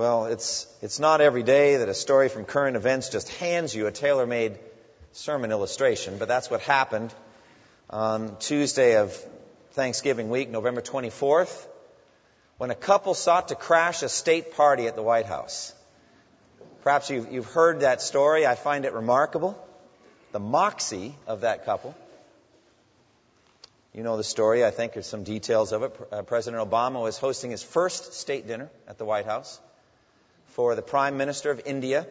Well, it's, it's not every day that a story from current events just hands you a tailor made sermon illustration, but that's what happened on Tuesday of Thanksgiving week, November 24th, when a couple sought to crash a state party at the White House. Perhaps you've, you've heard that story. I find it remarkable. The moxie of that couple. You know the story, I think, there's some details of it. Uh, President Obama was hosting his first state dinner at the White House for the Prime Minister of India,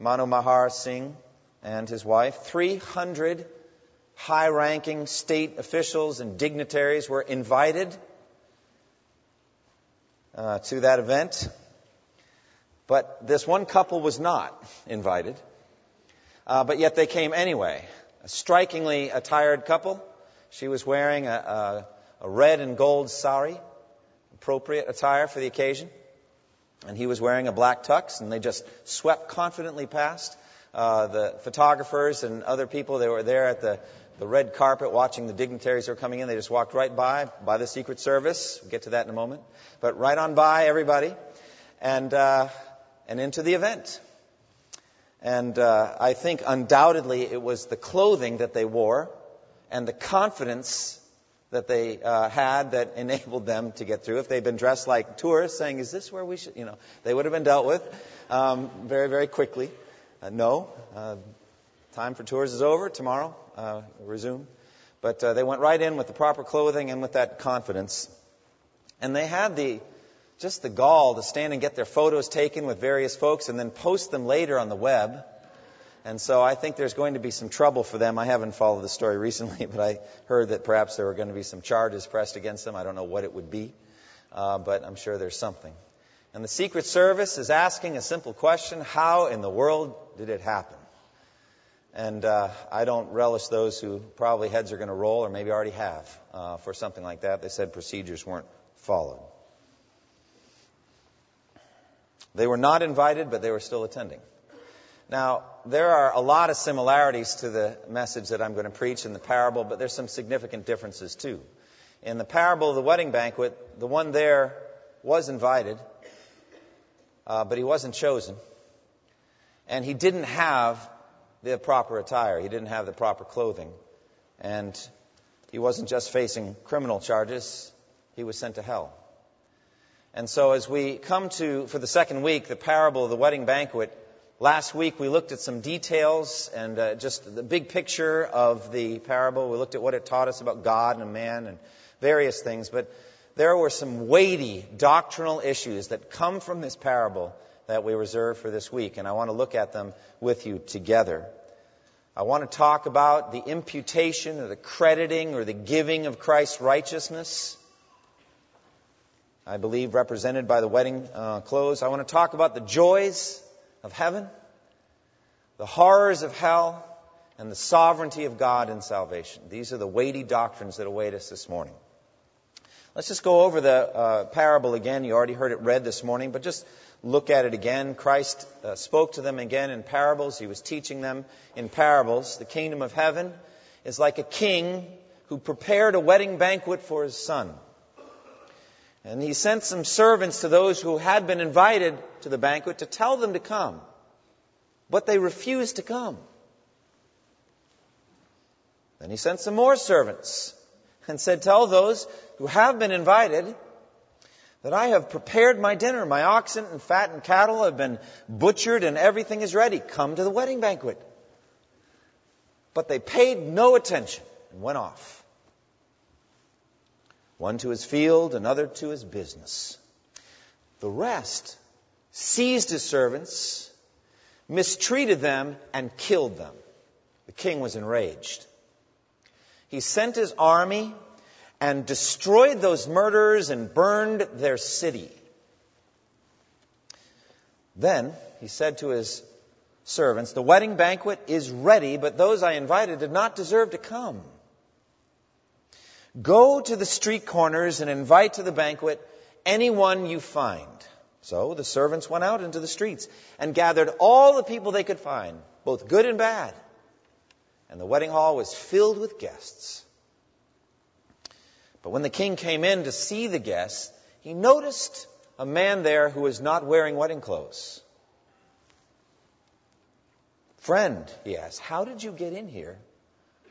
Manmohan Singh, and his wife. 300 high ranking state officials and dignitaries were invited uh, to that event. But this one couple was not invited. Uh, but yet they came anyway. A strikingly attired couple. She was wearing a, a, a red and gold sari, appropriate attire for the occasion and he was wearing a black tux, and they just swept confidently past uh, the photographers and other people that were there at the, the red carpet watching the dignitaries who were coming in. They just walked right by, by the Secret Service. We'll get to that in a moment. But right on by everybody, and, uh, and into the event. And uh, I think undoubtedly it was the clothing that they wore and the confidence that they uh, had that enabled them to get through. If they'd been dressed like tourists, saying, "Is this where we should?" You know, they would have been dealt with um, very, very quickly. Uh, no, uh, time for tours is over. Tomorrow, uh, resume. But uh, they went right in with the proper clothing and with that confidence, and they had the just the gall to stand and get their photos taken with various folks and then post them later on the web and so I think there's going to be some trouble for them. I haven't followed the story recently, but I heard that perhaps there were going to be some charges pressed against them. I don't know what it would be, uh, but I'm sure there's something. And the Secret Service is asking a simple question How in the world did it happen? And uh, I don't relish those who probably heads are going to roll or maybe already have uh, for something like that. They said procedures weren't followed. They were not invited, but they were still attending. Now, there are a lot of similarities to the message that I'm going to preach in the parable, but there's some significant differences too. In the parable of the wedding banquet, the one there was invited, uh, but he wasn't chosen. And he didn't have the proper attire, he didn't have the proper clothing. And he wasn't just facing criminal charges, he was sent to hell. And so, as we come to, for the second week, the parable of the wedding banquet, Last week we looked at some details and uh, just the big picture of the parable. We looked at what it taught us about God and man and various things. But there were some weighty doctrinal issues that come from this parable that we reserve for this week, and I want to look at them with you together. I want to talk about the imputation or the crediting or the giving of Christ's righteousness. I believe represented by the wedding uh, clothes. I want to talk about the joys of heaven, the horrors of hell, and the sovereignty of God in salvation. These are the weighty doctrines that await us this morning. Let's just go over the uh, parable again. You already heard it read this morning, but just look at it again. Christ uh, spoke to them again in parables. He was teaching them in parables. The kingdom of heaven is like a king who prepared a wedding banquet for his son. And he sent some servants to those who had been invited to the banquet to tell them to come. But they refused to come. Then he sent some more servants and said, Tell those who have been invited that I have prepared my dinner. My oxen and fattened cattle have been butchered and everything is ready. Come to the wedding banquet. But they paid no attention and went off one to his field, another to his business. The rest seized his servants, mistreated them, and killed them. The king was enraged. He sent his army and destroyed those murderers and burned their city. Then he said to his servants, The wedding banquet is ready, but those I invited did not deserve to come. Go to the street corners and invite to the banquet anyone you find. So the servants went out into the streets and gathered all the people they could find, both good and bad. And the wedding hall was filled with guests. But when the king came in to see the guests, he noticed a man there who was not wearing wedding clothes. Friend, he asked, how did you get in here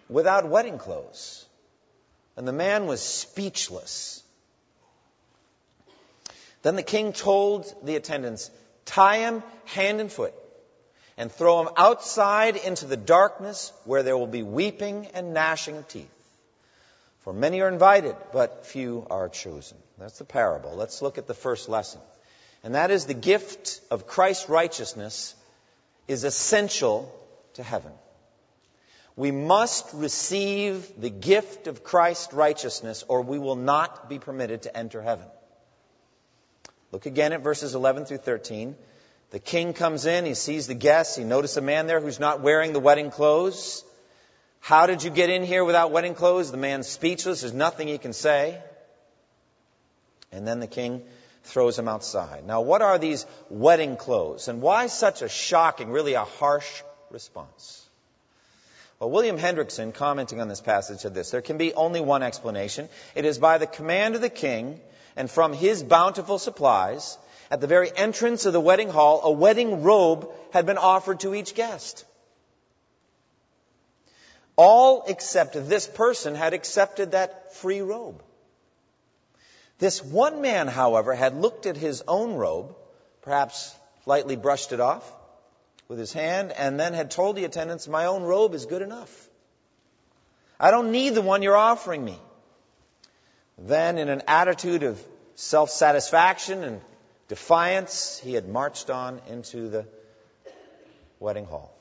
without wedding clothes? And the man was speechless. Then the king told the attendants, tie him hand and foot and throw him outside into the darkness where there will be weeping and gnashing of teeth. For many are invited, but few are chosen. That's the parable. Let's look at the first lesson. And that is the gift of Christ's righteousness is essential to heaven. We must receive the gift of Christ's righteousness or we will not be permitted to enter heaven. Look again at verses 11 through 13. The king comes in, he sees the guests, he notices a man there who's not wearing the wedding clothes. How did you get in here without wedding clothes? The man's speechless. There's nothing he can say. And then the king throws him outside. Now, what are these wedding clothes? And why such a shocking, really a harsh response? Well, William Hendriksen, commenting on this passage, said this There can be only one explanation. It is by the command of the king and from his bountiful supplies, at the very entrance of the wedding hall, a wedding robe had been offered to each guest. All except this person had accepted that free robe. This one man, however, had looked at his own robe, perhaps lightly brushed it off with his hand, and then had told the attendants, My own robe is good enough. I don't need the one you're offering me. Then, in an attitude of self satisfaction and defiance, he had marched on into the wedding hall.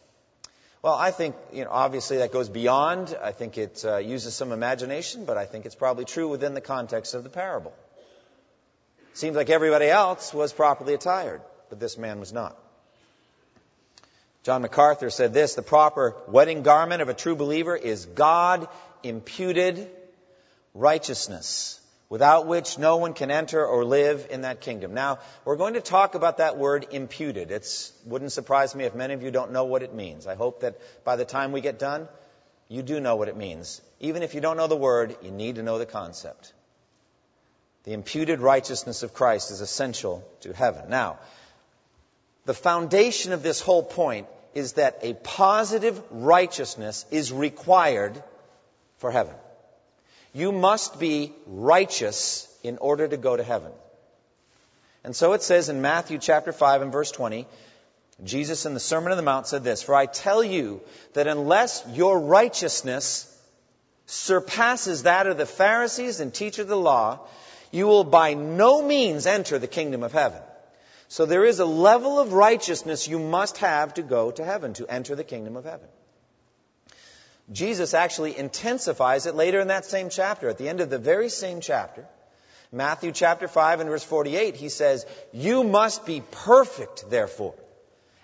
Well, I think, you know, obviously that goes beyond. I think it uh, uses some imagination, but I think it's probably true within the context of the parable. Seems like everybody else was properly attired, but this man was not. John MacArthur said this the proper wedding garment of a true believer is God imputed righteousness without which no one can enter or live in that kingdom. Now, we're going to talk about that word imputed. It wouldn't surprise me if many of you don't know what it means. I hope that by the time we get done, you do know what it means. Even if you don't know the word, you need to know the concept. The imputed righteousness of Christ is essential to heaven. Now, the foundation of this whole point is that a positive righteousness is required for heaven. You must be righteous in order to go to heaven. And so it says in Matthew chapter 5 and verse 20, Jesus in the Sermon on the Mount said this, For I tell you that unless your righteousness surpasses that of the Pharisees and teachers of the law, you will by no means enter the kingdom of heaven. So there is a level of righteousness you must have to go to heaven, to enter the kingdom of heaven. Jesus actually intensifies it later in that same chapter. At the end of the very same chapter, Matthew chapter 5 and verse 48, he says, You must be perfect, therefore,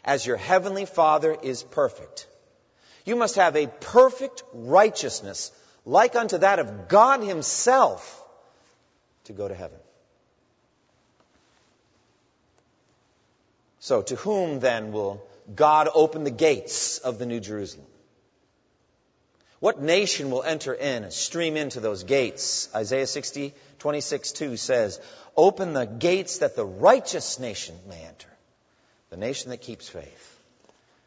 as your heavenly Father is perfect. You must have a perfect righteousness, like unto that of God Himself, to go to heaven. So, to whom then will God open the gates of the New Jerusalem? What nation will enter in and stream into those gates? Isaiah 60, 26, 2 says, Open the gates that the righteous nation may enter. The nation that keeps faith.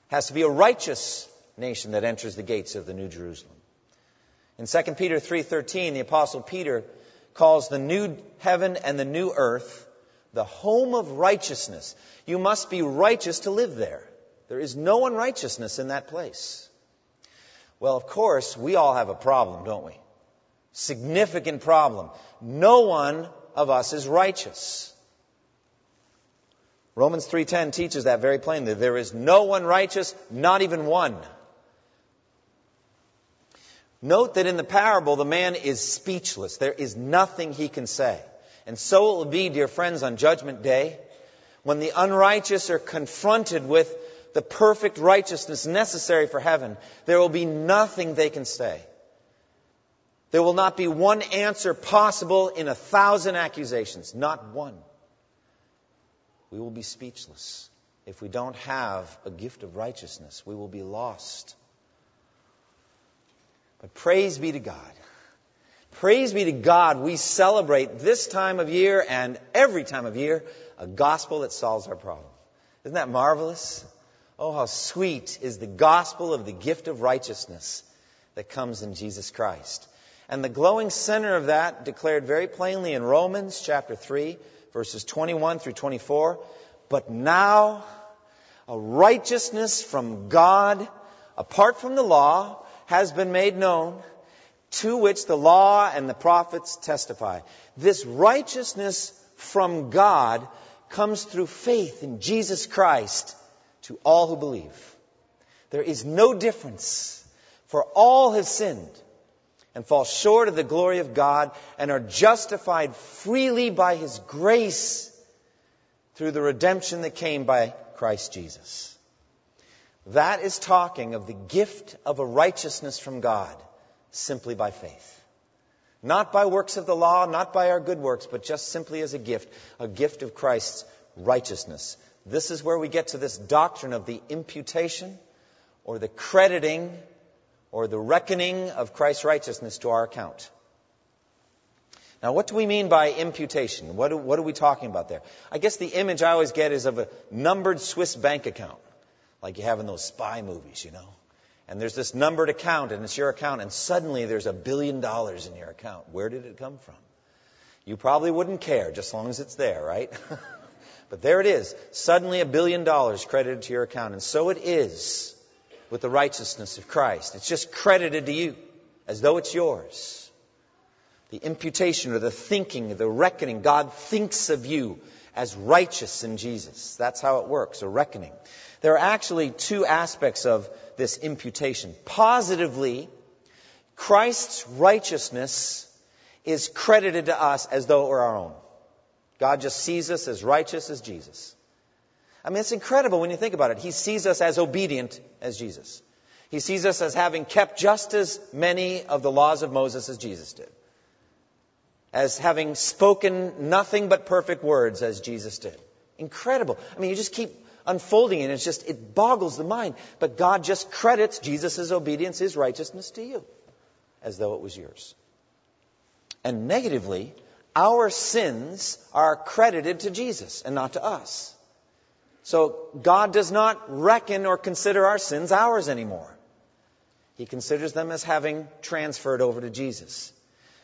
Has to be a righteous nation that enters the gates of the New Jerusalem. In 2 Peter 3:13, the apostle Peter calls the new heaven and the new earth the home of righteousness. You must be righteous to live there. There is no unrighteousness in that place. Well, of course, we all have a problem, don't we? Significant problem. No one of us is righteous. Romans 3:10 teaches that very plainly. There is no one righteous, not even one. Note that in the parable the man is speechless. There is nothing he can say. And so it will be, dear friends, on judgment day, when the unrighteous are confronted with the perfect righteousness necessary for heaven, there will be nothing they can say. There will not be one answer possible in a thousand accusations. Not one. We will be speechless. If we don't have a gift of righteousness, we will be lost. But praise be to God. Praise be to God, we celebrate this time of year and every time of year a gospel that solves our problem. Isn't that marvelous? Oh, how sweet is the gospel of the gift of righteousness that comes in Jesus Christ. And the glowing center of that declared very plainly in Romans chapter 3, verses 21 through 24. But now, a righteousness from God, apart from the law, has been made known, to which the law and the prophets testify. This righteousness from God comes through faith in Jesus Christ to all who believe. There is no difference, for all have sinned and fall short of the glory of God and are justified freely by His grace through the redemption that came by Christ Jesus. That is talking of the gift of a righteousness from God simply by faith. Not by works of the law, not by our good works, but just simply as a gift, a gift of Christ's righteousness. This is where we get to this doctrine of the imputation or the crediting or the reckoning of Christ's righteousness to our account. Now, what do we mean by imputation? What, do, what are we talking about there? I guess the image I always get is of a numbered Swiss bank account, like you have in those spy movies, you know. And there's this numbered account, and it's your account, and suddenly there's a billion dollars in your account. Where did it come from? You probably wouldn't care, just as long as it's there, right? but there it is. Suddenly a billion dollars credited to your account. And so it is with the righteousness of Christ. It's just credited to you as though it's yours. The imputation or the thinking, the reckoning, God thinks of you as righteous in Jesus. That's how it works, a reckoning. There are actually two aspects of this imputation. Positively, Christ's righteousness is credited to us as though it were our own. God just sees us as righteous as Jesus. I mean, it's incredible when you think about it. He sees us as obedient as Jesus. He sees us as having kept just as many of the laws of Moses as Jesus did. As having spoken nothing but perfect words as Jesus did. Incredible. I mean, you just keep unfolding it. It's just, it boggles the mind. But God just credits Jesus' obedience, his righteousness to you, as though it was yours. And negatively, our sins are credited to Jesus and not to us. So God does not reckon or consider our sins ours anymore. He considers them as having transferred over to Jesus.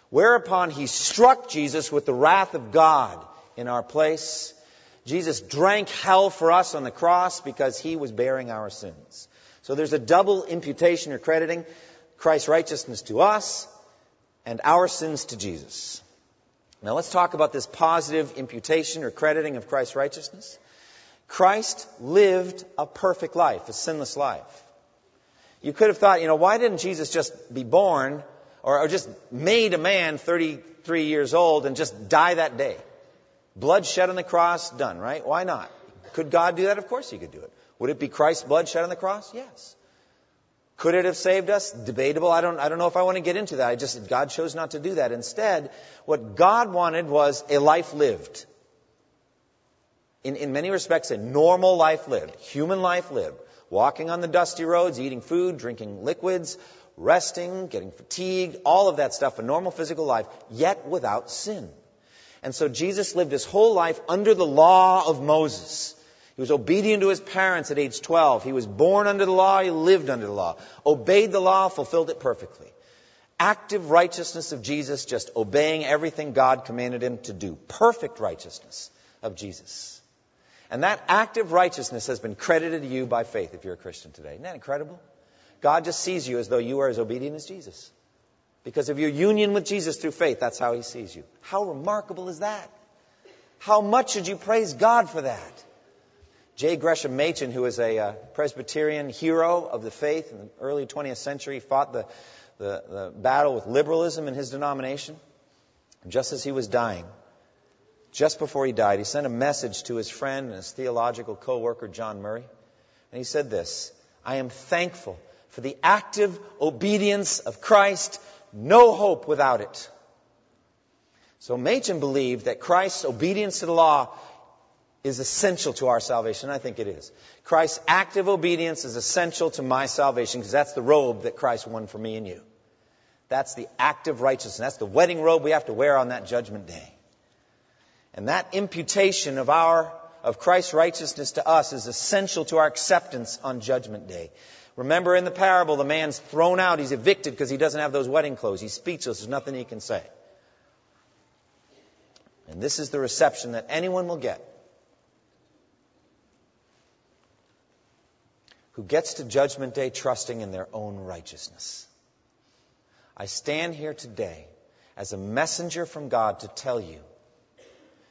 Whereupon he struck Jesus with the wrath of God in our place. Jesus drank hell for us on the cross because he was bearing our sins. So there's a double imputation or crediting Christ's righteousness to us and our sins to Jesus. Now let's talk about this positive imputation or crediting of Christ's righteousness. Christ lived a perfect life, a sinless life. You could have thought, you know, why didn't Jesus just be born or, or just made a man 33 years old and just die that day? Blood shed on the cross, done, right? Why not? Could God do that? Of course he could do it. Would it be Christ's blood shed on the cross? Yes. Could it have saved us? Debatable. I don't, I don't know if I want to get into that. I just, God chose not to do that. Instead, what God wanted was a life lived in, in many respects, a normal life lived, human life lived, walking on the dusty roads, eating food, drinking liquids, resting, getting fatigued, all of that stuff, a normal physical life, yet without sin. And so Jesus lived his whole life under the law of Moses. He was obedient to his parents at age 12. He was born under the law. He lived under the law. Obeyed the law, fulfilled it perfectly. Active righteousness of Jesus, just obeying everything God commanded him to do. Perfect righteousness of Jesus. And that active righteousness has been credited to you by faith if you're a Christian today. Isn't that incredible? God just sees you as though you are as obedient as Jesus. Because of your union with Jesus through faith, that's how he sees you. How remarkable is that? How much should you praise God for that? J. Gresham Machen, who was a uh, Presbyterian hero of the faith in the early 20th century, fought the, the, the battle with liberalism in his denomination. Just as he was dying, just before he died, he sent a message to his friend and his theological co-worker, John Murray, And he said this I am thankful for the active obedience of Christ, no hope without it. So Machen believed that Christ's obedience to the law is essential to our salvation. I think it is. Christ's active obedience is essential to my salvation because that's the robe that Christ won for me and you. That's the active righteousness. That's the wedding robe we have to wear on that judgment day. And that imputation of our of Christ's righteousness to us is essential to our acceptance on judgment day. Remember in the parable, the man's thrown out, he's evicted because he doesn't have those wedding clothes. He's speechless, there's nothing he can say. And this is the reception that anyone will get who gets to Judgment Day trusting in their own righteousness. I stand here today as a messenger from God to tell you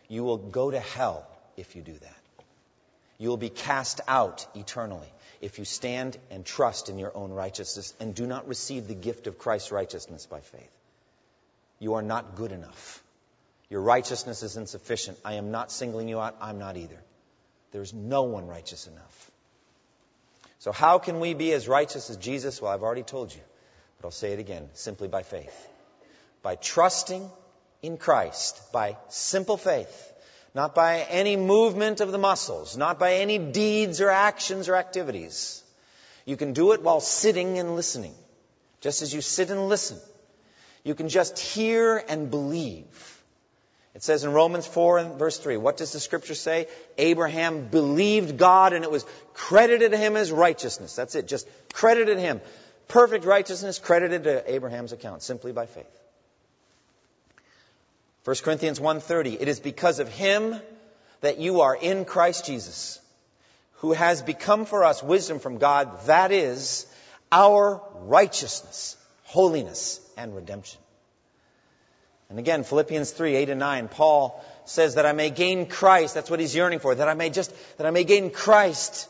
you will go to hell if you do that. You will be cast out eternally if you stand and trust in your own righteousness and do not receive the gift of Christ's righteousness by faith. You are not good enough. Your righteousness is insufficient. I am not singling you out. I'm not either. There's no one righteous enough. So, how can we be as righteous as Jesus? Well, I've already told you, but I'll say it again simply by faith. By trusting in Christ, by simple faith, not by any movement of the muscles, not by any deeds or actions or activities. You can do it while sitting and listening, just as you sit and listen. You can just hear and believe. It says in Romans 4 and verse 3, what does the scripture say? Abraham believed God and it was credited to him as righteousness. That's it, just credited him. Perfect righteousness credited to Abraham's account simply by faith. 1 Corinthians 1:30 It is because of him that you are in Christ Jesus who has become for us wisdom from God that is our righteousness holiness and redemption and again, Philippians 3, 8 and 9, Paul says that I may gain Christ. That's what he's yearning for. That I may just, that I may gain Christ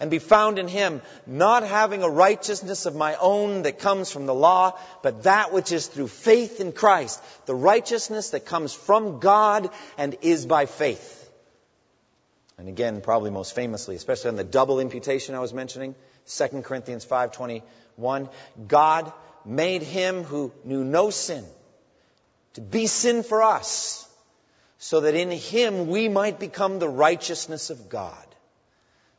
and be found in him, not having a righteousness of my own that comes from the law, but that which is through faith in Christ. The righteousness that comes from God and is by faith. And again, probably most famously, especially on the double imputation I was mentioning, 2 Corinthians 5:21, God made him who knew no sin to be sin for us, so that in him we might become the righteousness of God.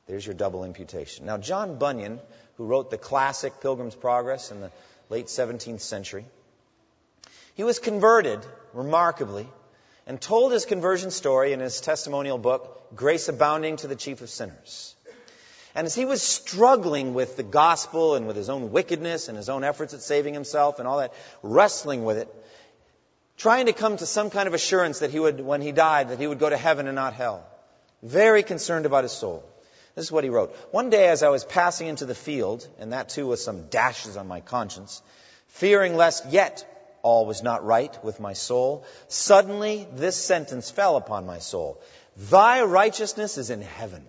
There's your double imputation. Now, John Bunyan, who wrote the classic Pilgrim's Progress in the late 17th century, he was converted, remarkably, and told his conversion story in his testimonial book, Grace Abounding to the Chief of Sinners. And as he was struggling with the gospel and with his own wickedness and his own efforts at saving himself and all that, wrestling with it, trying to come to some kind of assurance that he would, when he died, that he would go to heaven and not hell. Very concerned about his soul. This is what he wrote. One day as I was passing into the field, and that too with some dashes on my conscience, fearing lest yet all was not right with my soul, suddenly this sentence fell upon my soul. Thy righteousness is in heaven.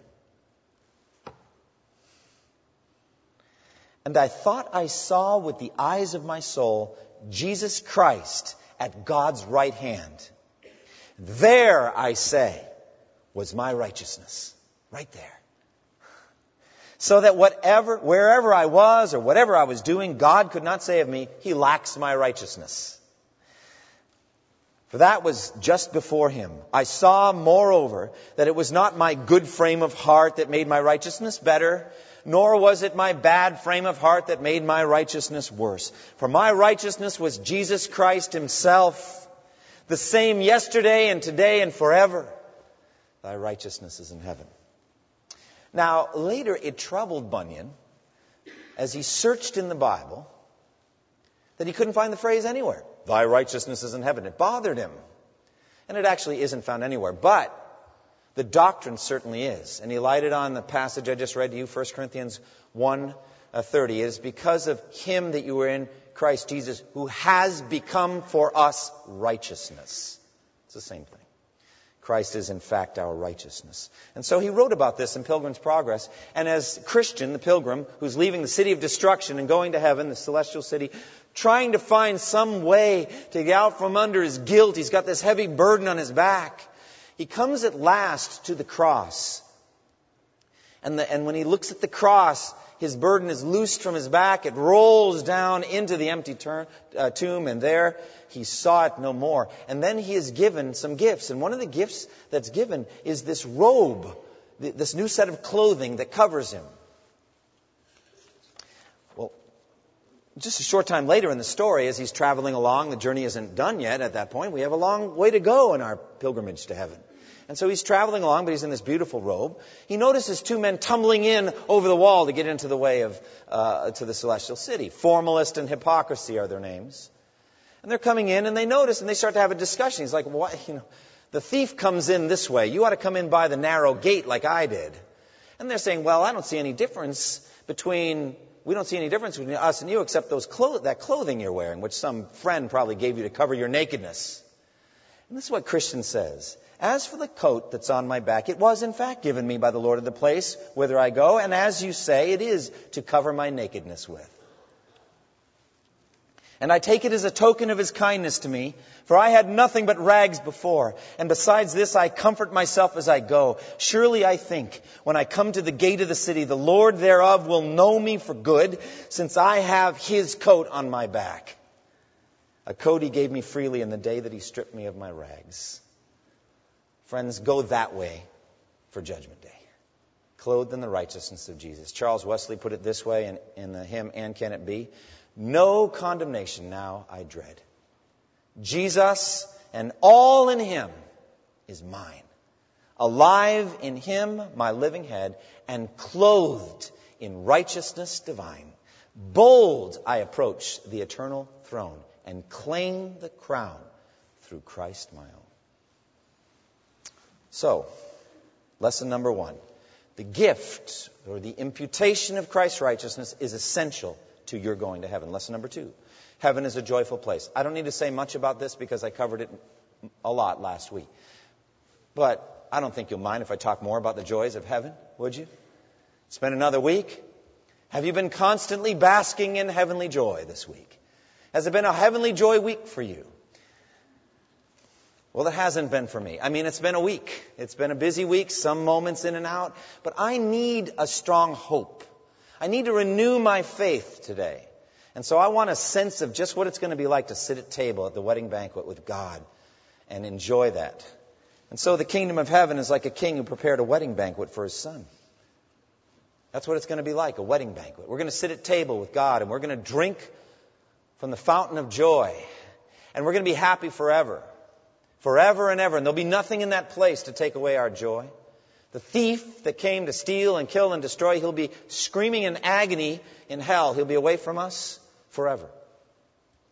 And I thought I saw with the eyes of my soul Jesus Christ at God's right hand. There, I say, was my righteousness. Right there. So that whatever, wherever I was or whatever I was doing, God could not say of me, He lacks my righteousness. For that was just before him. I saw, moreover, that it was not my good frame of heart that made my righteousness better, nor was it my bad frame of heart that made my righteousness worse. For my righteousness was Jesus Christ Himself, the same yesterday and today and forever. Thy righteousness is in heaven. Now, later it troubled Bunyan as he searched in the Bible that he couldn't find the phrase anywhere. Thy righteousness is in heaven. It bothered him. And it actually isn't found anywhere. But the doctrine certainly is. And he lighted on the passage I just read to you, 1 Corinthians 1 uh, 30. It is because of him that you are in Christ Jesus, who has become for us righteousness. It's the same thing. Christ is in fact our righteousness. And so he wrote about this in Pilgrim's Progress. And as Christian, the pilgrim, who's leaving the city of destruction and going to heaven, the celestial city, trying to find some way to get out from under his guilt, he's got this heavy burden on his back. He comes at last to the cross. And, the, and when he looks at the cross, his burden is loosed from his back. It rolls down into the empty turn, uh, tomb, and there he saw it no more. And then he is given some gifts. And one of the gifts that's given is this robe, this new set of clothing that covers him. Well, just a short time later in the story, as he's traveling along, the journey isn't done yet at that point. We have a long way to go in our pilgrimage to heaven. And so he's traveling along, but he's in this beautiful robe. He notices two men tumbling in over the wall to get into the way of uh, to the celestial city. Formalist and hypocrisy are their names. And they're coming in, and they notice, and they start to have a discussion. He's like, "What? You know, the thief comes in this way. You ought to come in by the narrow gate, like I did." And they're saying, "Well, I don't see any difference between." We don't see any difference between us and you except those clo- that clothing you're wearing, which some friend probably gave you to cover your nakedness. And this is what Christian says. As for the coat that's on my back, it was in fact given me by the Lord of the place whither I go, and as you say, it is to cover my nakedness with. And I take it as a token of his kindness to me, for I had nothing but rags before, and besides this I comfort myself as I go. Surely I think, when I come to the gate of the city, the Lord thereof will know me for good, since I have his coat on my back. A coat he gave me freely in the day that he stripped me of my rags. Friends, go that way for Judgment Day, clothed in the righteousness of Jesus. Charles Wesley put it this way in, in the hymn, And Can It Be? No condemnation now I dread. Jesus and all in him is mine. Alive in him, my living head, and clothed in righteousness divine. Bold I approach the eternal throne and claim the crown through Christ my own. So, lesson number one. The gift or the imputation of Christ's righteousness is essential to your going to heaven. Lesson number two. Heaven is a joyful place. I don't need to say much about this because I covered it a lot last week. But I don't think you'll mind if I talk more about the joys of heaven, would you? Spend another week. Have you been constantly basking in heavenly joy this week? Has it been a heavenly joy week for you? Well, it hasn't been for me. I mean, it's been a week. It's been a busy week, some moments in and out, but I need a strong hope. I need to renew my faith today. And so I want a sense of just what it's going to be like to sit at table at the wedding banquet with God and enjoy that. And so the kingdom of heaven is like a king who prepared a wedding banquet for his son. That's what it's going to be like, a wedding banquet. We're going to sit at table with God and we're going to drink from the fountain of joy. And we're going to be happy forever forever and ever. And there'll be nothing in that place to take away our joy. The thief that came to steal and kill and destroy, he'll be screaming in agony in hell. He'll be away from us forever.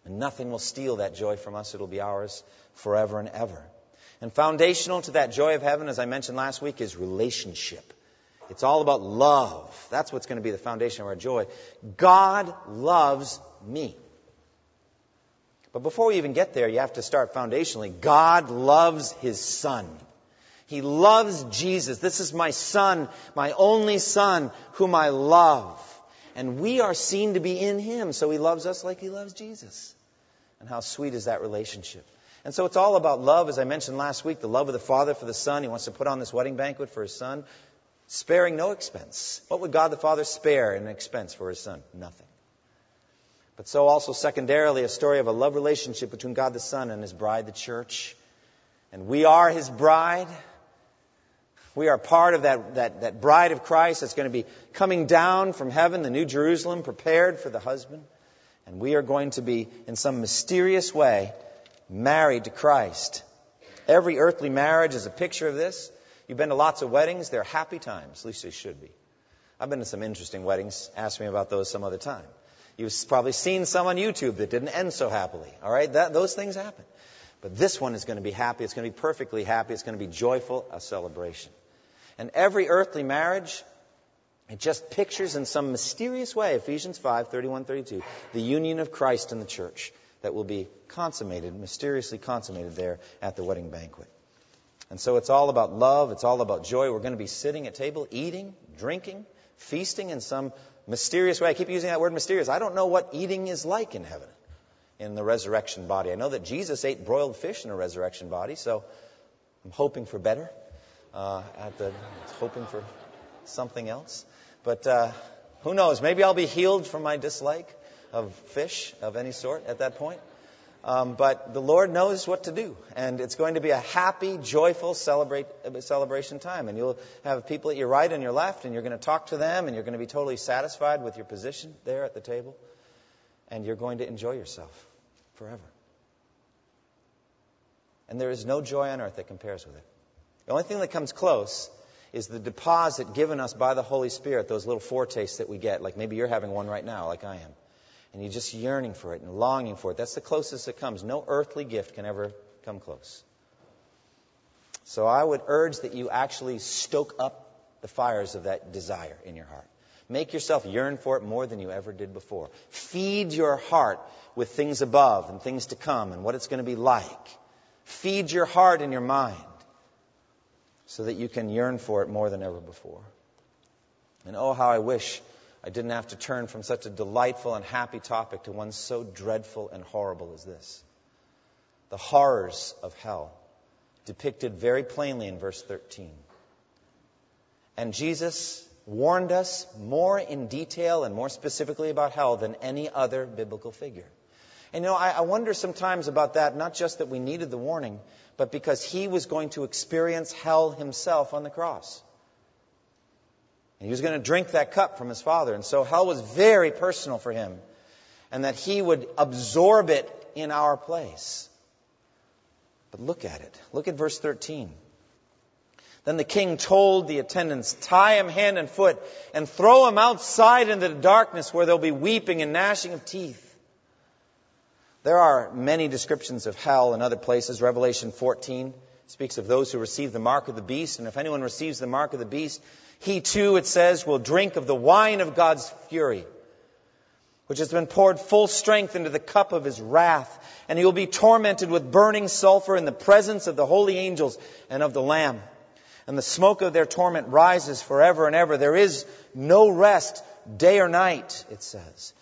And nothing will steal that joy from us. It'll be ours forever and ever. And foundational to that joy of heaven, as I mentioned last week, is relationship. It's all about love. That's what's going to be the foundation of our joy. God loves me. But before we even get there, you have to start foundationally. God loves His Son. He loves Jesus. This is my Son, my only Son, whom I love. And we are seen to be in Him, so He loves us like He loves Jesus. And how sweet is that relationship? And so it's all about love, as I mentioned last week, the love of the Father for the Son. He wants to put on this wedding banquet for His Son, sparing no expense. What would God the Father spare in expense for His Son? Nothing. But so also secondarily a story of a love relationship between God the Son and His bride, the church. And we are His bride. We are part of that, that, that bride of Christ that's going to be coming down from heaven, the New Jerusalem, prepared for the husband. And we are going to be, in some mysterious way, married to Christ. Every earthly marriage is a picture of this. You've been to lots of weddings. They're happy times. At least they should be. I've been to some interesting weddings. Ask me about those some other time. You've probably seen some on YouTube that didn't end so happily. All right, that, those things happen. But this one is going to be happy. It's going to be perfectly happy. It's going to be joyful, a celebration. And every earthly marriage, it just pictures in some mysterious way, Ephesians 5, 31, 32, the union of Christ and the church that will be consummated, mysteriously consummated there at the wedding banquet. And so it's all about love. It's all about joy. We're going to be sitting at table, eating, drinking, feasting in some mysterious way. I keep using that word mysterious. I don't know what eating is like in heaven, in the resurrection body. I know that Jesus ate broiled fish in a resurrection body, so I'm hoping for better. Uh, at the hoping for something else. But uh, who knows? Maybe I'll be healed from my dislike of fish of any sort at that point. Um, but the Lord knows what to do. And it's going to be a happy, joyful celebrate, celebration time. And you'll have people at your right and your left, and you're going to talk to them, and you're going to be totally satisfied with your position there at the table. And you're going to enjoy yourself forever. And there is no joy on earth that compares with it. The only thing that comes close is the deposit given us by the Holy Spirit, those little foretastes that we get. Like maybe you're having one right now, like I am and you're just yearning for it and longing for it. That's the closest it comes. No earthly gift can ever come close. So I would urge that you actually stoke up the fires of that desire in your heart. Make yourself yearn for it more than you ever did before. Feed your heart with things above and things to come and what it's going to be like. Feed your heart and your mind so that you can yearn for it more than ever before. And oh, how I wish I didn't have to turn from such a delightful and happy topic to one so dreadful and horrible as this. The horrors of hell, depicted very plainly in verse 13. And Jesus warned us more in detail and more specifically about hell than any other biblical figure. And you know, I, I wonder sometimes about that, not just that we needed the warning, but because he was going to experience hell himself on the cross. And he was going to drink that cup from his father. And so hell was very personal for him. And that he would absorb it in our place. But look at it. Look at verse 13. Then the king told the attendants, Tie him hand and foot and throw him outside into the darkness where there'll be weeping and gnashing of teeth. There are many descriptions of hell in other places. Revelation 14 speaks of those who receive the mark of the beast. And if anyone receives the mark of the beast, he too, it says, will drink of the wine of God's fury, which has been poured full strength into the cup of his wrath. And he will be tormented with burning sulfur in the presence of the holy angels and of the Lamb. And the smoke of their torment rises forever and ever. There is no rest, day or night, it says.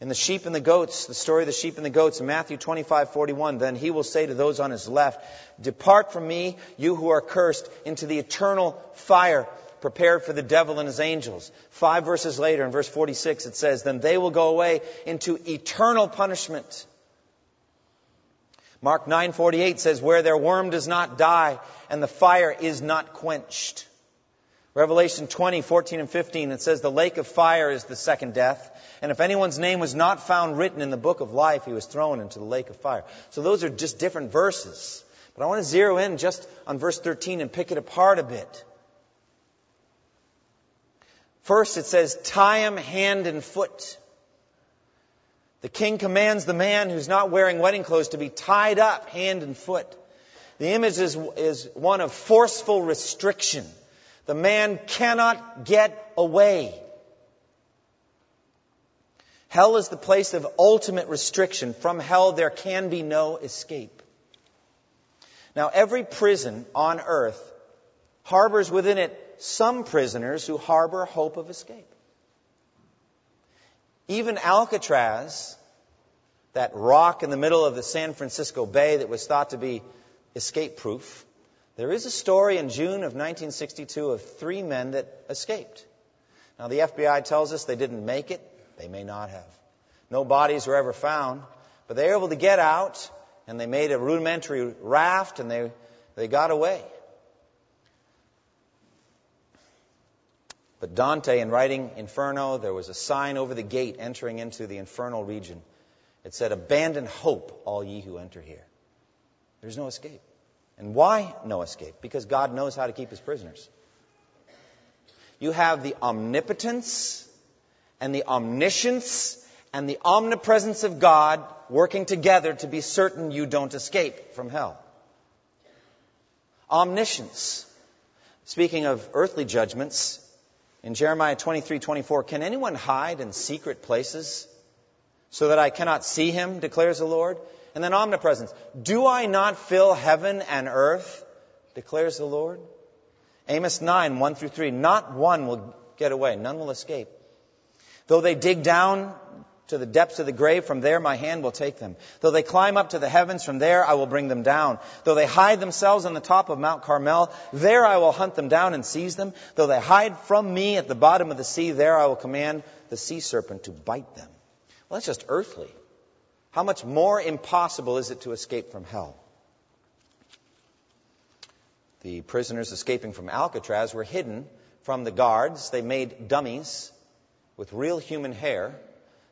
In the sheep and the goats, the story of the sheep and the goats in Matthew 25, 41, then he will say to those on his left, Depart from me, you who are cursed, into the eternal fire prepared for the devil and his angels. Five verses later, in verse 46, it says, Then they will go away into eternal punishment. Mark 9:48 says where their worm does not die and the fire is not quenched. Revelation 20, 14 and 15 it says the lake of fire is the second death and if anyone's name was not found written in the book of life he was thrown into the lake of fire. So those are just different verses. But I want to zero in just on verse 13 and pick it apart a bit. First, it says, tie him hand and foot. The king commands the man who's not wearing wedding clothes to be tied up hand and foot. The image is, is one of forceful restriction. The man cannot get away. Hell is the place of ultimate restriction. From hell, there can be no escape. Now, every prison on earth harbors within it some prisoners who harbor hope of escape. Even Alcatraz, that rock in the middle of the San Francisco Bay that was thought to be escape proof, there is a story in June of 1962 of three men that escaped. Now, the FBI tells us they didn't make it. They may not have. No bodies were ever found, but they were able to get out and they made a rudimentary raft and they, they got away. But Dante, in writing Inferno, there was a sign over the gate entering into the infernal region. It said, Abandon hope, all ye who enter here. There's no escape. And why no escape? Because God knows how to keep his prisoners. You have the omnipotence and the omniscience and the omnipresence of God working together to be certain you don't escape from hell. Omniscience. Speaking of earthly judgments, in Jeremiah 23, 24, can anyone hide in secret places so that I cannot see him, declares the Lord? And then omnipresence. Do I not fill heaven and earth, declares the Lord? Amos 9, 1 through 3. Not one will get away, none will escape. Though they dig down to the depths of the grave, from there my hand will take them. Though they climb up to the heavens, from there I will bring them down. Though they hide themselves on the top of Mount Carmel, there I will hunt them down and seize them. Though they hide from me at the bottom of the sea, there I will command the sea serpent to bite them. Well, that's just earthly. How much more impossible is it to escape from hell? The prisoners escaping from Alcatraz were hidden from the guards. They made dummies with real human hair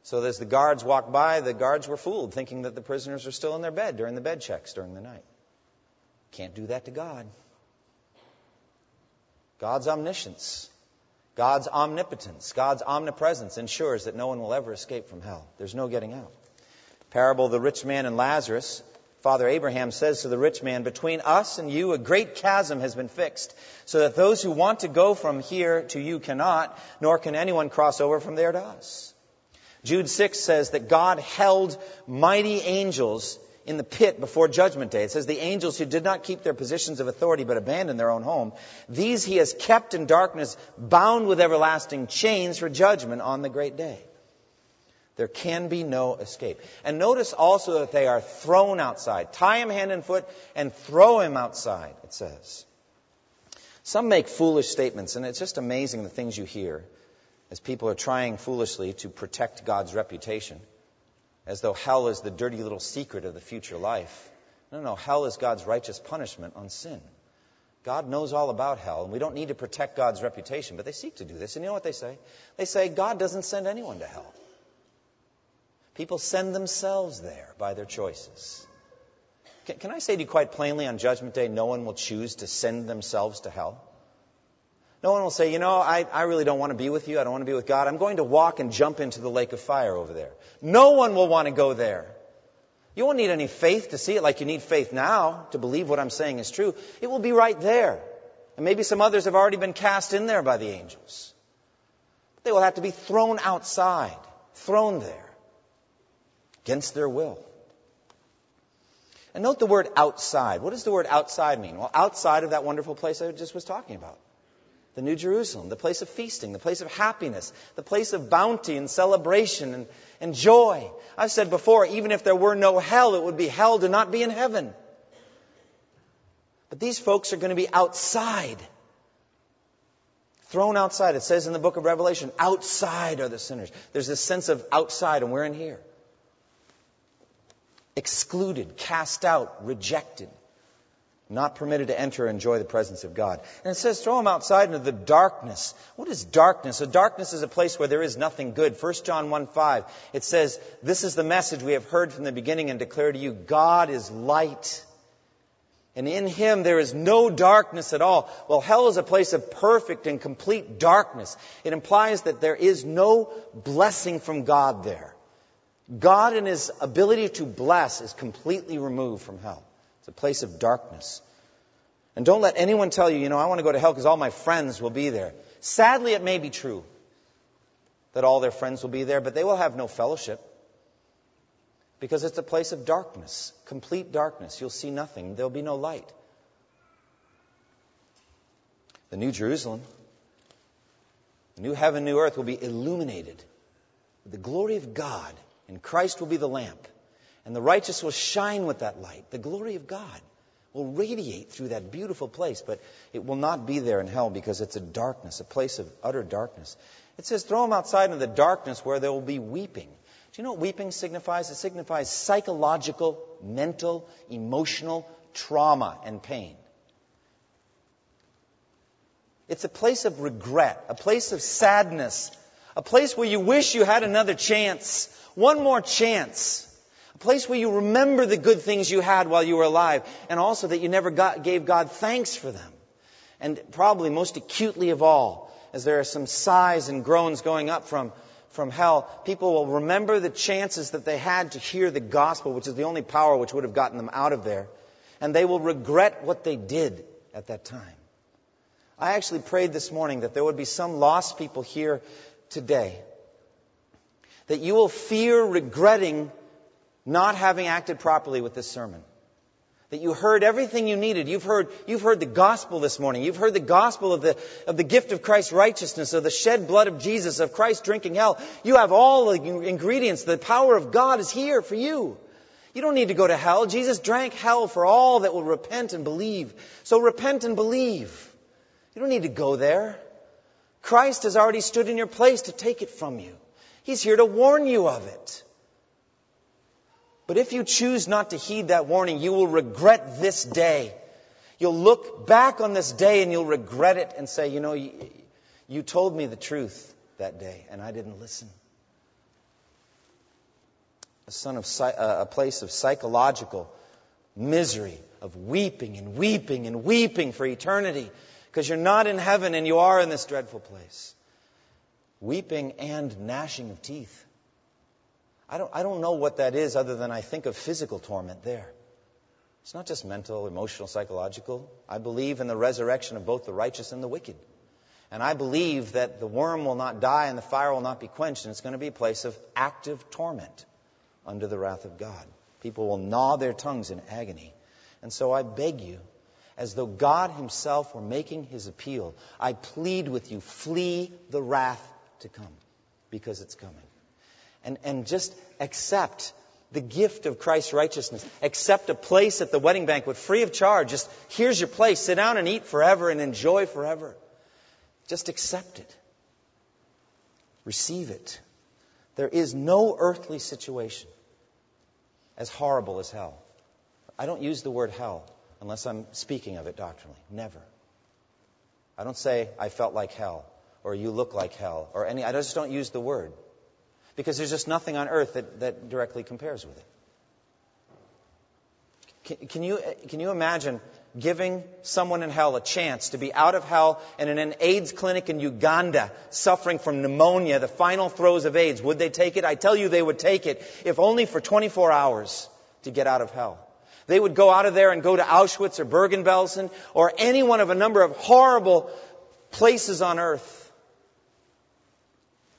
so as the guards walked by, the guards were fooled, thinking that the prisoners were still in their bed during the bed checks during the night. Can't do that to God. God's omniscience, God's omnipotence, God's omnipresence ensures that no one will ever escape from hell. There's no getting out. Parable of the rich man and Lazarus. Father Abraham says to the rich man, Between us and you, a great chasm has been fixed, so that those who want to go from here to you cannot, nor can anyone cross over from there to us. Jude 6 says that God held mighty angels in the pit before judgment day. It says the angels who did not keep their positions of authority but abandoned their own home, these he has kept in darkness, bound with everlasting chains for judgment on the great day. There can be no escape. And notice also that they are thrown outside. Tie him hand and foot and throw him outside, it says. Some make foolish statements, and it's just amazing the things you hear as people are trying foolishly to protect God's reputation, as though hell is the dirty little secret of the future life. No, no, hell is God's righteous punishment on sin. God knows all about hell, and we don't need to protect God's reputation, but they seek to do this. And you know what they say? They say God doesn't send anyone to hell. People send themselves there by their choices. Can, can I say to you quite plainly on Judgment Day, no one will choose to send themselves to hell? No one will say, you know, I, I really don't want to be with you. I don't want to be with God. I'm going to walk and jump into the lake of fire over there. No one will want to go there. You won't need any faith to see it like you need faith now to believe what I'm saying is true. It will be right there. And maybe some others have already been cast in there by the angels. They will have to be thrown outside, thrown there, against their will. And note the word outside. What does the word outside mean? Well, outside of that wonderful place I just was talking about the New Jerusalem, the place of feasting, the place of happiness, the place of bounty and celebration and, and joy. I've said before, even if there were no hell, it would be hell to not be in heaven. But these folks are going to be outside. Thrown outside. It says in the book of Revelation, outside are the sinners. There's this sense of outside, and we're in here. Excluded, cast out, rejected not permitted to enter and enjoy the presence of God. And it says, throw them outside into the darkness. What is darkness? A darkness is a place where there is nothing good. 1 John 1 5, it says, This is the message we have heard from the beginning and declare to you God is light. And in him there is no darkness at all. Well, hell is a place of perfect and complete darkness. It implies that there is no blessing from God there. God and his ability to bless is completely removed from hell. It's a place of darkness. And don't let anyone tell you, you know, I want to go to hell because all my friends will be there. Sadly, it may be true that all their friends will be there, but they will have no fellowship because it's a place of darkness, complete darkness. You'll see nothing, there'll be no light. The New Jerusalem, the new heaven, new earth will be illuminated with the glory of God, and Christ will be the lamp. And the righteous will shine with that light. The glory of God will radiate through that beautiful place, but it will not be there in hell because it's a darkness, a place of utter darkness. It says, throw them outside in the darkness where there will be weeping. Do you know what weeping signifies? It signifies psychological, mental, emotional trauma and pain. It's a place of regret, a place of sadness, a place where you wish you had another chance, one more chance. A place where you remember the good things you had while you were alive, and also that you never got, gave God thanks for them. And probably most acutely of all, as there are some sighs and groans going up from, from hell, people will remember the chances that they had to hear the gospel, which is the only power which would have gotten them out of there. And they will regret what they did at that time. I actually prayed this morning that there would be some lost people here today. That you will fear regretting not having acted properly with this sermon. That you heard everything you needed. You've heard, you've heard the gospel this morning. You've heard the gospel of the, of the gift of Christ's righteousness, of the shed blood of Jesus, of Christ drinking hell. You have all the ingredients. The power of God is here for you. You don't need to go to hell. Jesus drank hell for all that will repent and believe. So repent and believe. You don't need to go there. Christ has already stood in your place to take it from you. He's here to warn you of it. But if you choose not to heed that warning, you will regret this day. You'll look back on this day and you'll regret it and say, you know, you, you told me the truth that day and I didn't listen. A, son of, a place of psychological misery, of weeping and weeping and weeping for eternity because you're not in heaven and you are in this dreadful place. Weeping and gnashing of teeth. I don't, I don't know what that is other than I think of physical torment there. It's not just mental, emotional, psychological. I believe in the resurrection of both the righteous and the wicked. And I believe that the worm will not die and the fire will not be quenched, and it's going to be a place of active torment under the wrath of God. People will gnaw their tongues in agony. And so I beg you, as though God Himself were making His appeal, I plead with you, flee the wrath to come, because it's coming and, and just accept the gift of Christ's righteousness. Accept a place at the wedding banquet free of charge. Just here's your place. Sit down and eat forever and enjoy forever. Just accept it. Receive it. There is no earthly situation as horrible as hell. I don't use the word hell unless I'm speaking of it doctrinally. Never. I don't say I felt like hell or you look like hell or any, I just don't use the word because there's just nothing on earth that, that directly compares with it. Can, can, you, can you imagine giving someone in hell a chance to be out of hell and in an AIDS clinic in Uganda suffering from pneumonia, the final throes of AIDS? Would they take it? I tell you they would take it, if only for 24 hours to get out of hell. They would go out of there and go to Auschwitz or Bergen-Belsen or any one of a number of horrible places on earth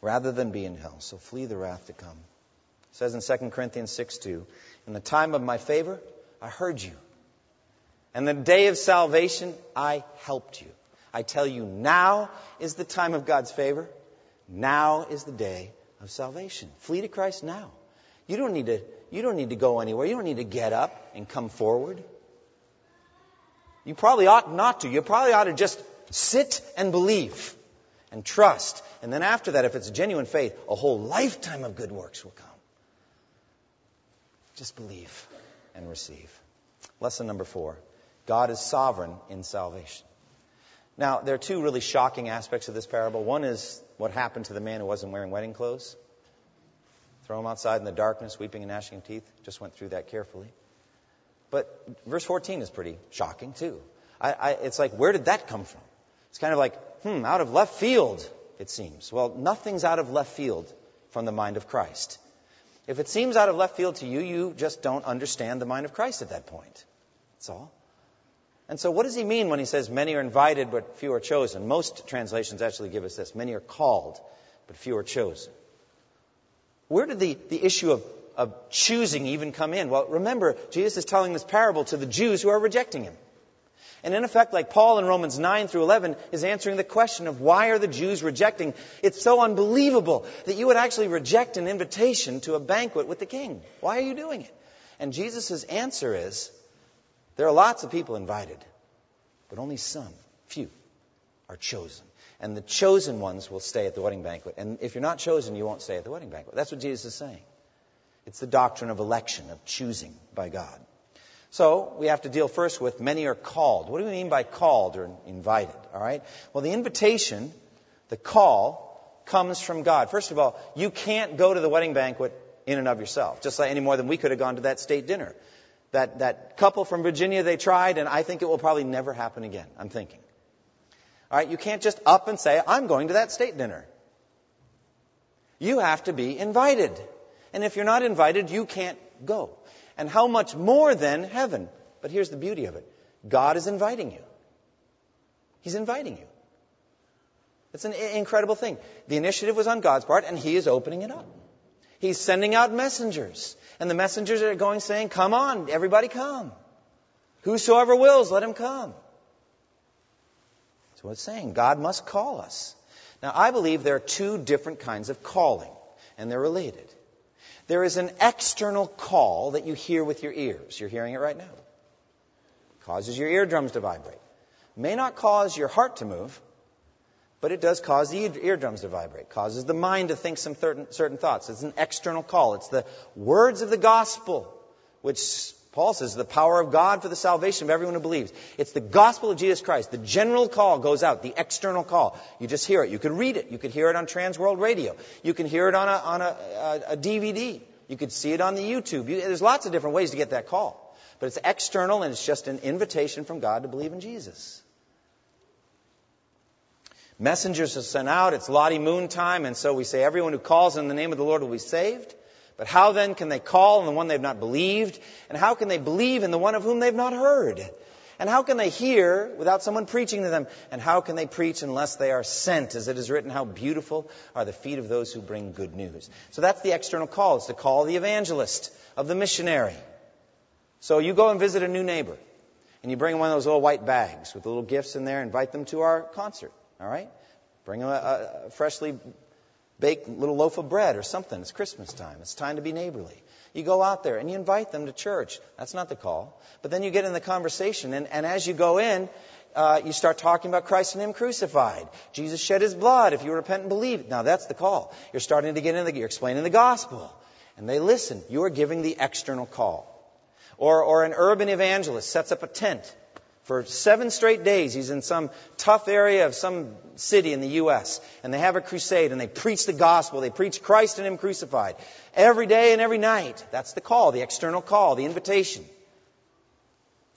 rather than be in hell. So flee the wrath to come. It says in 2 Corinthians 6 2, In the time of my favor, I heard you. And the day of salvation, I helped you. I tell you, now is the time of God's favor. Now is the day of salvation. Flee to Christ now. You don't need to, you don't need to go anywhere. You don't need to get up and come forward. You probably ought not to. You probably ought to just sit and believe and trust. And then after that, if it's genuine faith, a whole lifetime of good works will come. Just believe and receive. Lesson number four God is sovereign in salvation. Now, there are two really shocking aspects of this parable. One is what happened to the man who wasn't wearing wedding clothes. Throw him outside in the darkness, weeping and gnashing teeth. Just went through that carefully. But verse 14 is pretty shocking, too. I, I, it's like, where did that come from? It's kind of like, hmm, out of left field, it seems. Well, nothing's out of left field from the mind of Christ. If it seems out of left field to you, you just don't understand the mind of Christ at that point. That's all. And so, what does he mean when he says many are invited but few are chosen? Most translations actually give us this many are called but few are chosen. Where did the, the issue of, of choosing even come in? Well, remember, Jesus is telling this parable to the Jews who are rejecting him. And in effect, like Paul in Romans 9 through 11 is answering the question of why are the Jews rejecting? It's so unbelievable that you would actually reject an invitation to a banquet with the king. Why are you doing it? And Jesus' answer is, there are lots of people invited, but only some, few, are chosen. And the chosen ones will stay at the wedding banquet. And if you're not chosen, you won't stay at the wedding banquet. That's what Jesus is saying. It's the doctrine of election, of choosing by God. So we have to deal first with many are called. What do we mean by called or invited? All right. Well, the invitation, the call, comes from God. First of all, you can't go to the wedding banquet in and of yourself, just like any more than we could have gone to that state dinner. That that couple from Virginia, they tried, and I think it will probably never happen again. I'm thinking. All right. You can't just up and say, "I'm going to that state dinner." You have to be invited. And if you're not invited, you can't go. And how much more than heaven? But here's the beauty of it God is inviting you. He's inviting you. It's an incredible thing. The initiative was on God's part, and He is opening it up. He's sending out messengers. And the messengers are going saying, Come on, everybody come. Whosoever wills, let him come. That's what it's saying. God must call us. Now, I believe there are two different kinds of calling, and they're related. There is an external call that you hear with your ears. You're hearing it right now. Causes your eardrums to vibrate. May not cause your heart to move, but it does cause the eardrums to vibrate, causes the mind to think some certain, certain thoughts. It's an external call. It's the words of the gospel, which Paul says the power of God for the salvation of everyone who believes. It's the gospel of Jesus Christ. The general call goes out, the external call. You just hear it. You can read it. You could hear it on Transworld Radio. You can hear it on a, on a, a DVD. You could see it on the YouTube. You, there's lots of different ways to get that call. But it's external and it's just an invitation from God to believe in Jesus. Messengers are sent out. It's Lottie Moon time, and so we say everyone who calls in the name of the Lord will be saved. But how then can they call on the one they've not believed? And how can they believe in the one of whom they've not heard? And how can they hear without someone preaching to them? And how can they preach unless they are sent? As it is written, how beautiful are the feet of those who bring good news. So that's the external call. It's the call the evangelist, of the missionary. So you go and visit a new neighbor, and you bring one of those little white bags with the little gifts in there, invite them to our concert. All right? Bring them a, a freshly baked little loaf of bread or something. It's Christmas time. It's time to be neighborly. You go out there and you invite them to church. That's not the call. But then you get in the conversation, and, and as you go in, uh, you start talking about Christ and Him crucified. Jesus shed His blood if you repent and believe. Now that's the call. You're starting to get in the, you're explaining the gospel. And they listen. You are giving the external call. Or, or an urban evangelist sets up a tent for seven straight days, he's in some tough area of some city in the U.S., and they have a crusade, and they preach the gospel. They preach Christ and Him crucified. Every day and every night. That's the call, the external call, the invitation.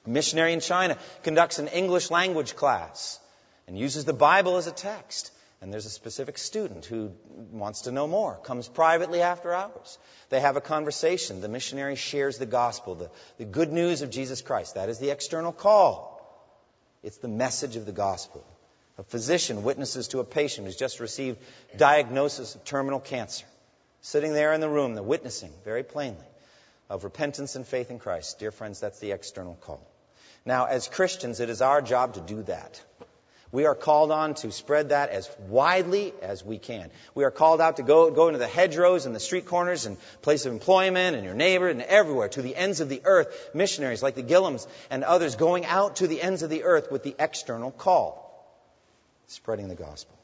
A missionary in China conducts an English language class and uses the Bible as a text. And there's a specific student who wants to know more, comes privately after hours. They have a conversation. The missionary shares the gospel, the, the good news of Jesus Christ. That is the external call. It's the message of the gospel. A physician witnesses to a patient who's just received diagnosis of terminal cancer. Sitting there in the room, the witnessing very plainly of repentance and faith in Christ. Dear friends, that's the external call. Now, as Christians, it is our job to do that. We are called on to spread that as widely as we can. We are called out to go, go into the hedgerows and the street corners and place of employment and your neighbor and everywhere to the ends of the earth. Missionaries like the Gillums and others going out to the ends of the earth with the external call, spreading the gospel.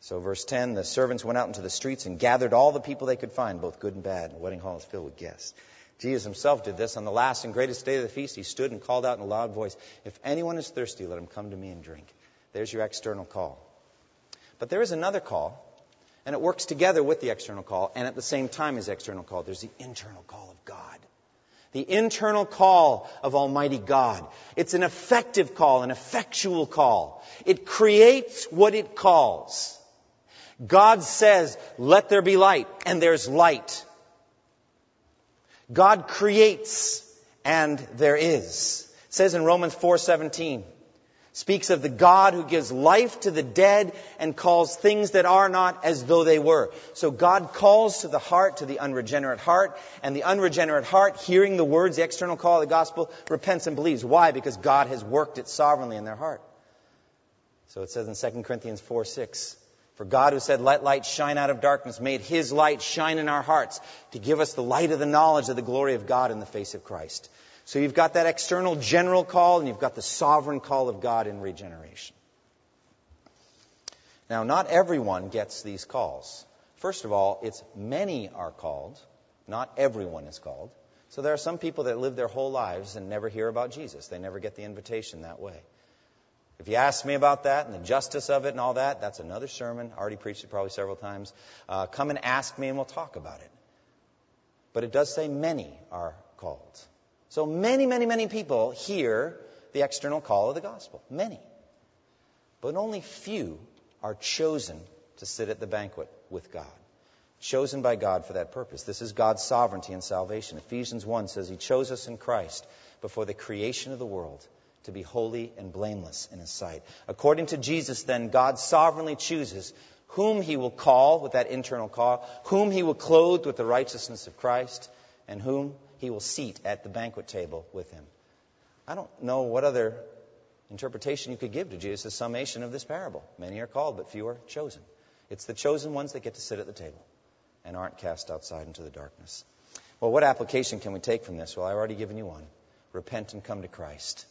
So, verse 10 the servants went out into the streets and gathered all the people they could find, both good and bad. The wedding hall is filled with guests. Jesus himself did this on the last and greatest day of the feast. He stood and called out in a loud voice, If anyone is thirsty, let him come to me and drink. There's your external call. But there is another call, and it works together with the external call, and at the same time as external call. There's the internal call of God. The internal call of Almighty God. It's an effective call, an effectual call. It creates what it calls. God says, let there be light, and there's light. God creates, and there is. It says in Romans 4:17, speaks of the God who gives life to the dead and calls things that are not as though they were. So God calls to the heart, to the unregenerate heart, and the unregenerate heart, hearing the words, the external call of the gospel, repents and believes. Why? Because God has worked it sovereignly in their heart. So it says in 2 Corinthians 4 6, For God who said, Let light shine out of darkness, made his light shine in our hearts to give us the light of the knowledge of the glory of God in the face of Christ. So you've got that external general call, and you've got the sovereign call of God in regeneration. Now, not everyone gets these calls. First of all, it's many are called, not everyone is called. So there are some people that live their whole lives and never hear about Jesus. They never get the invitation that way. If you ask me about that and the justice of it and all that, that's another sermon. I already preached it probably several times. Uh, come and ask me and we'll talk about it. But it does say many are called. So many, many, many people hear the external call of the gospel. Many. But only few are chosen to sit at the banquet with God. Chosen by God for that purpose. This is God's sovereignty and salvation. Ephesians 1 says He chose us in Christ before the creation of the world to be holy and blameless in His sight. According to Jesus, then, God sovereignly chooses whom He will call with that internal call, whom He will clothe with the righteousness of Christ, and whom he will seat at the banquet table with him. I don't know what other interpretation you could give to Jesus' summation of this parable. Many are called, but few are chosen. It's the chosen ones that get to sit at the table and aren't cast outside into the darkness. Well, what application can we take from this? Well, I've already given you one. Repent and come to Christ.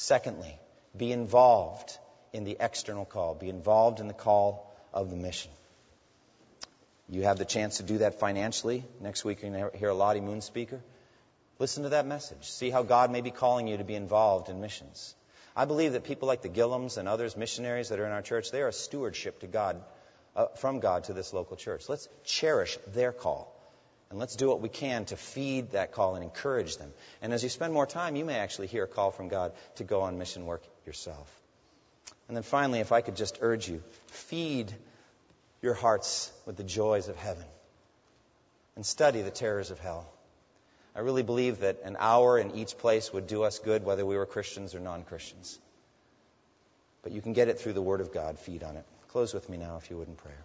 Secondly, be involved in the external call. Be involved in the call of the mission. You have the chance to do that financially. Next week, you're going to hear a Lottie Moon speaker. Listen to that message. See how God may be calling you to be involved in missions. I believe that people like the Gillums and others, missionaries that are in our church, they are a stewardship to God, uh, from God to this local church. Let's cherish their call. And let's do what we can to feed that call and encourage them. And as you spend more time, you may actually hear a call from God to go on mission work yourself. And then finally, if I could just urge you, feed your hearts with the joys of heaven and study the terrors of hell. I really believe that an hour in each place would do us good, whether we were Christians or non Christians. But you can get it through the Word of God. Feed on it. Close with me now, if you would, in prayer.